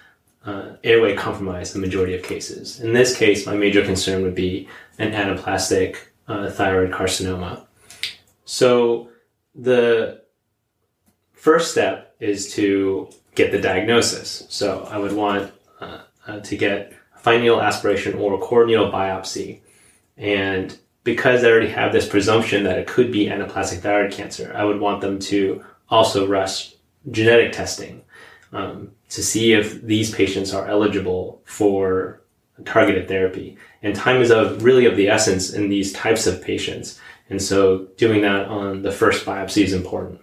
uh, airway compromise in the majority of cases. In this case, my major concern would be an anaplastic uh, thyroid carcinoma. So the first step is to get the diagnosis. So I would want uh, uh, to get fine needle aspiration or a core needle biopsy. And because I already have this presumption that it could be anaplastic thyroid cancer, I would want them to also rush genetic testing um, to see if these patients are eligible for targeted therapy. And time is of really of the essence in these types of patients. And so doing that on the first biopsy is important.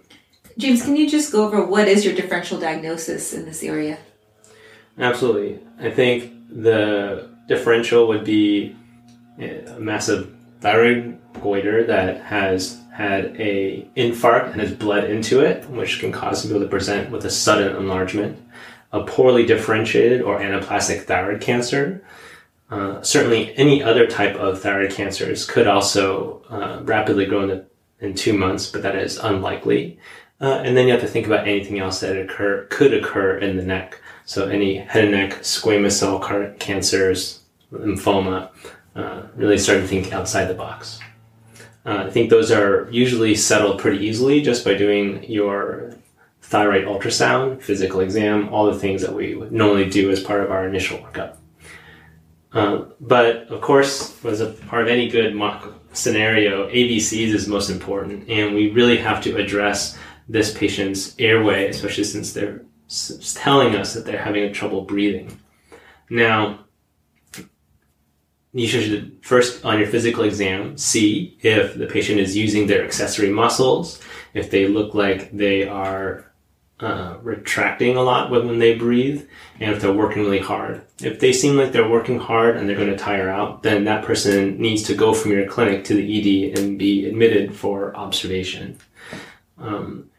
James, can you just go over what is your differential diagnosis in this area? Absolutely. I think the differential would be a massive thyroid goiter that has had a infarct and has bled into it, which can cause people to present with a sudden enlargement, a poorly differentiated or anaplastic thyroid cancer. Uh, certainly, any other type of thyroid cancers could also uh, rapidly grow in, two months, but that is unlikely. Uh, and then you have to think about anything else that occur could occur in the neck. So any head and neck squamous cell cancers, lymphoma, uh, really start to think outside the box. Uh, I think those are usually settled pretty easily just by doing your thyroid ultrasound, physical exam, all the things that we normally do as part of our initial workup. Uh, but of course, as a part of any good mock scenario, ABCs is most important, and we really have to address this patient's airway, especially since they're telling us that they're having trouble breathing. Now, you should first, on your physical exam, see if the patient is using their accessory muscles, if they look like they are uh, retracting a lot when they breathe, and if they're working really hard. If they seem like they're working hard and they're going to tire out, then that person needs to go from your clinic to the ED and be admitted for observation. Um,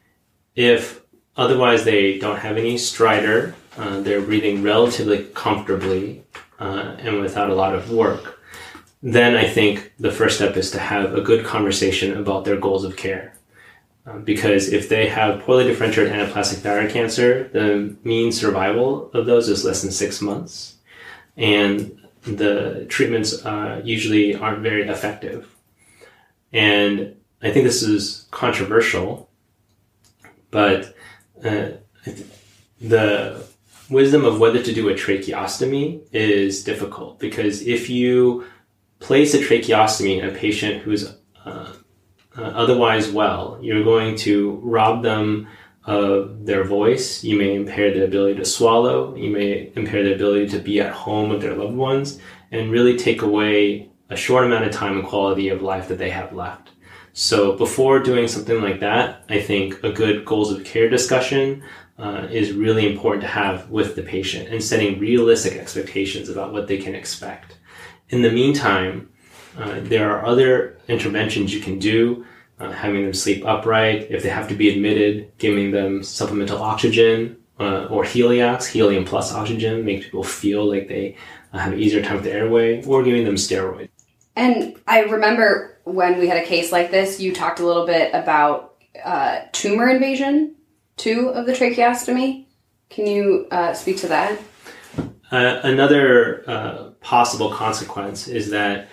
if otherwise they don't have any stridor, uh, they're breathing relatively comfortably uh, and without a lot of work, then I think the first step is to have a good conversation about their goals of care. Um, because if they have poorly differentiated anaplastic thyroid cancer, the mean survival of those is less than six months. And the treatments uh, usually aren't very effective. And I think this is controversial, but uh, the wisdom of whether to do a tracheostomy is difficult because if you place a tracheostomy in a patient who's uh, uh, otherwise well, you're going to rob them of their voice. You may impair their ability to swallow. You may impair their ability to be at home with their loved ones and really take away a short amount of time and quality of life that they have left. So before doing something like that, I think a good goals of care discussion uh, is really important to have with the patient and setting realistic expectations about what they can expect. In the meantime, uh, there are other interventions you can do, uh, having them sleep upright. If they have to be admitted, giving them supplemental oxygen uh, or Heliox, helium plus oxygen, make people feel like they uh, have an easier time with the airway, or giving them steroids. And I remember when we had a case like this, you talked a little bit about uh, tumor invasion two of the tracheostomy. Can you uh, speak to that? Uh, another uh, possible consequence is that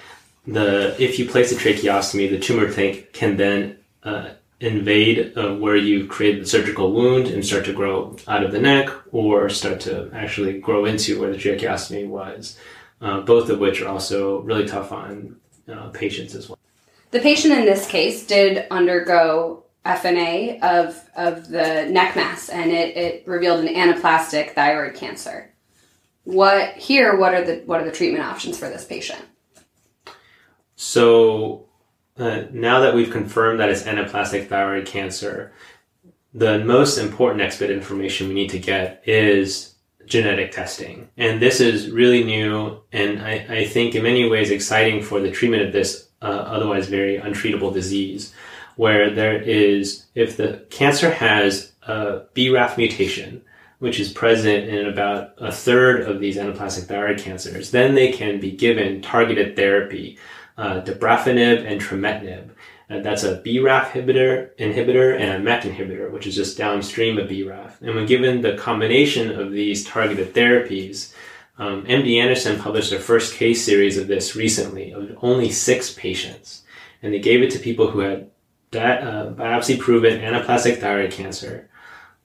the if you place a tracheostomy, the tumor tank can then uh, invade uh, where you created the surgical wound and start to grow out of the neck, or start to actually grow into where the tracheostomy was. Uh, both of which are also really tough on patients as well. The patient in this case did undergo FNA of of the neck mass, and it, it revealed an anaplastic thyroid cancer. What here? What are the what are the treatment options for this patient? So uh, now that we've confirmed that it's anaplastic thyroid cancer, the most important next bit information we need to get is genetic testing. And this is really new and I, I think in many ways exciting for the treatment of this uh, otherwise very untreatable disease where there is, if the cancer has a BRAF mutation, which is present in about a third of these anaplastic thyroid cancers, then they can be given targeted therapy, uh, dabrafenib and trametinib. And that's a BRAF inhibitor, inhibitor and a MEK inhibitor, which is just downstream of BRAF. And when given the combination of these targeted therapies, um, MD Anderson published their first case series of this recently of only six patients. And they gave it to people who had that, uh, biopsy proven anaplastic thyroid cancer.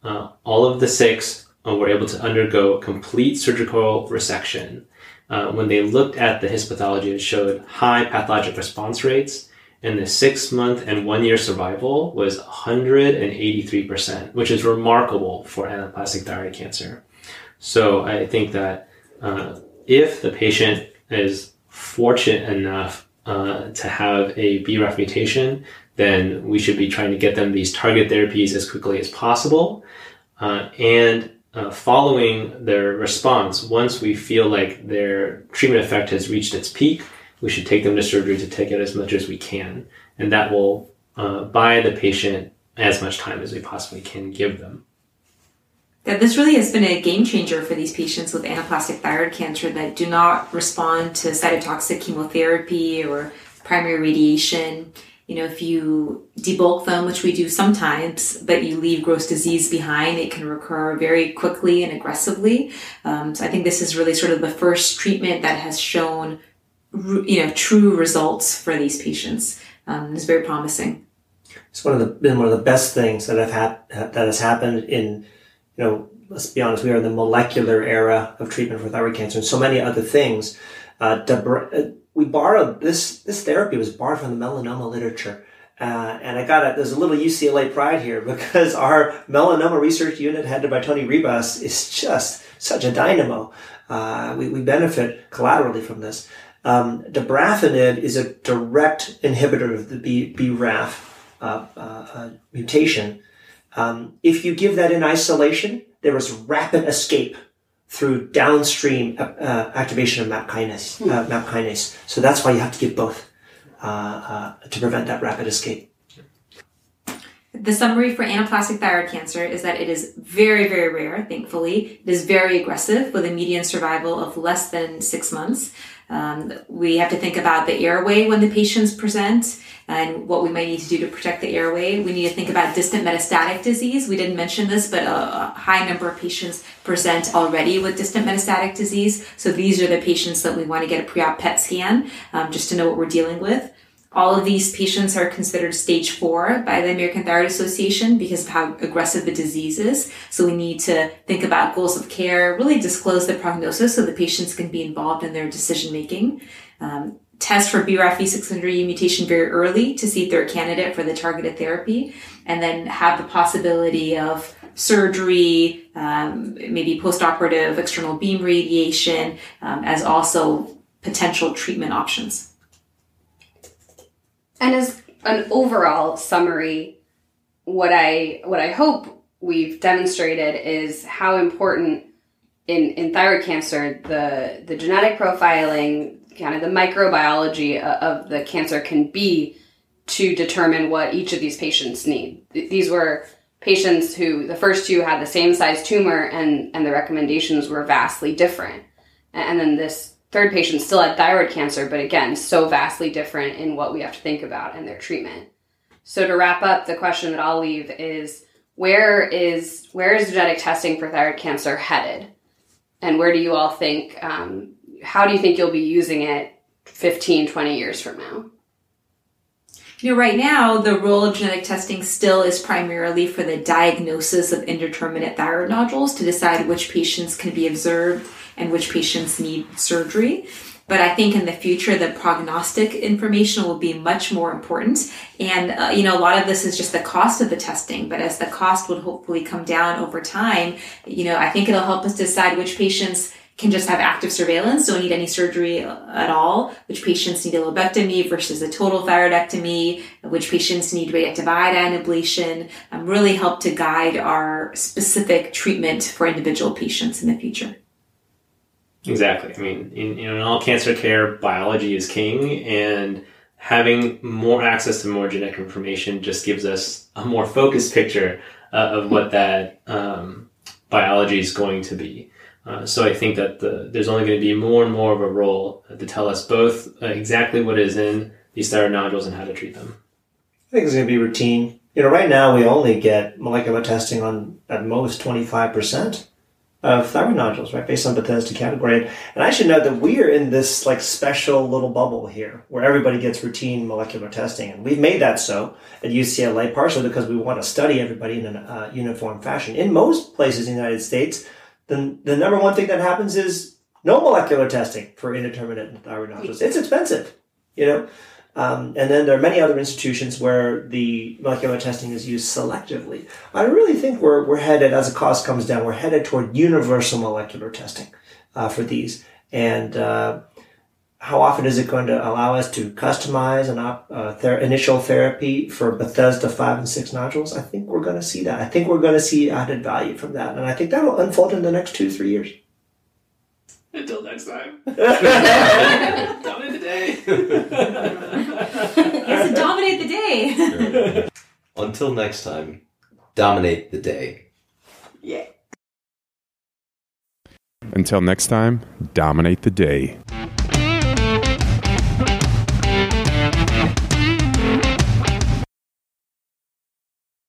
Uh, all of the six uh, were able to undergo complete surgical resection. Uh, when they looked at the histopathology, it showed high pathologic response rates, and the six month and one year survival was 183%, which is remarkable for anaplastic thyroid cancer. So I think that uh, if the patient is fortunate enough uh, to have a BRAF mutation, then we should be trying to get them these target therapies as quickly as possible. Uh, and uh, following their response, once we feel like their treatment effect has reached its peak, we should take them to surgery to take out as much as we can. And that will uh, buy the patient as much time as we possibly can give them. That this really has been a game changer for these patients with anaplastic thyroid cancer that do not respond to cytotoxic chemotherapy or primary radiation you know, if you debulk them, which we do sometimes, but you leave gross disease behind, it can recur very quickly and aggressively. Um, so I think this is really sort of the first treatment that has shown, you know, true results for these patients. Um, it's very promising. It's one of the been one of the best things that have hap- that has happened in, you know, let's be honest, we are in the molecular era of treatment for thyroid cancer and so many other things. Uh, we borrowed this this therapy was borrowed from the melanoma literature. Uh, and I got it. There's a little UCLA pride here because our melanoma research unit headed by Toni Ribas is just such a dynamo. Uh, we, we benefit collaterally from this. Um, dabrafenib is a direct inhibitor of the B, BRAF uh, uh, uh, mutation. Um, if you give that in isolation, there is rapid escape through downstream uh, uh, activation of MAP kinase, uh, MAP kinase. So that's why you have to give both uh, uh, to prevent that rapid escape. The summary for anaplastic thyroid cancer is that it is very, very rare, thankfully. It is very aggressive with a median survival of less than six months. Um, we have to think about the airway when the patients present and what we might need to do to protect the airway. We need to think about distant metastatic disease. We didn't mention this, but a high number of patients present already with distant metastatic disease. So these are the patients that we want to get a pre-op PET scan um, just to know what we're dealing with. All of these patients are considered stage four by the American Thyroid Association because of how aggressive the disease is. So we need to think about goals of care, really disclose the prognosis so the patients can be involved in their decision making. Um, test for BRAF V600E mutation very early to see if they're a candidate for the targeted therapy, and then have the possibility of surgery, um, maybe postoperative external beam radiation, um, as also potential treatment options. And as an overall summary, what I what I hope we've demonstrated is how important in, in thyroid cancer the the genetic profiling, kind of the microbiology of the cancer can be to determine what each of these patients need. These were patients who the first two had the same size tumor and and the recommendations were vastly different. And then this third patient still had thyroid cancer, but again, so vastly different in what we have to think about in their treatment. So to wrap up, the question that I'll leave is where is where is genetic testing for thyroid cancer headed, and where do you all think? Um, how do you think you'll be using it 15, 20 years from now? You know, right now, the role of genetic testing still is primarily for the diagnosis of indeterminate thyroid nodules to decide which patients can be observed and which patients need surgery. But I think in the future, the prognostic information will be much more important. And, uh, you know, a lot of this is just the cost of the testing. But as the cost would hopefully come down over time, you know, I think it'll help us decide which patients can just have active surveillance, don't need any surgery at all, which patients need a lobectomy versus a total thyroidectomy, which patients need radioactive iodine ablation, um, really help to guide our specific treatment for individual patients in the future. Exactly. I mean, in, in all cancer care, biology is king, and having more access to more genetic information just gives us a more focused picture uh, of what that um, biology is going to be. Uh, so I think that the, there's only going to be more and more of a role to tell us both uh, exactly what is in these thyroid nodules and how to treat them. I think it's going to be routine. You know, right now we only get molecular testing on at most 25% of thyroid nodules, right, based on Bethesda category. And I should note that we are in this like special little bubble here where everybody gets routine molecular testing. And we've made that so at UCLA, partially because we want to study everybody in a uh, uniform fashion. In most places in the United States, the, the number one thing that happens is no molecular testing for indeterminate thyroid nodules. It's expensive, you know. Um, and then there are many other institutions where the molecular testing is used selectively. I really think we're, we're headed, as the cost comes down, we're headed toward universal molecular testing uh, for these. And uh, how often is it going to allow us to customize an op, uh, ther- initial therapy for Bethesda 5 and 6 nodules? I think we're going to see that. I think we're going to see added value from that. And I think that will unfold in the next two three years. Until next time. Dominate the day. Yes, dominate the day. Until next time, dominate the day. Yeah. Until next time, dominate the day.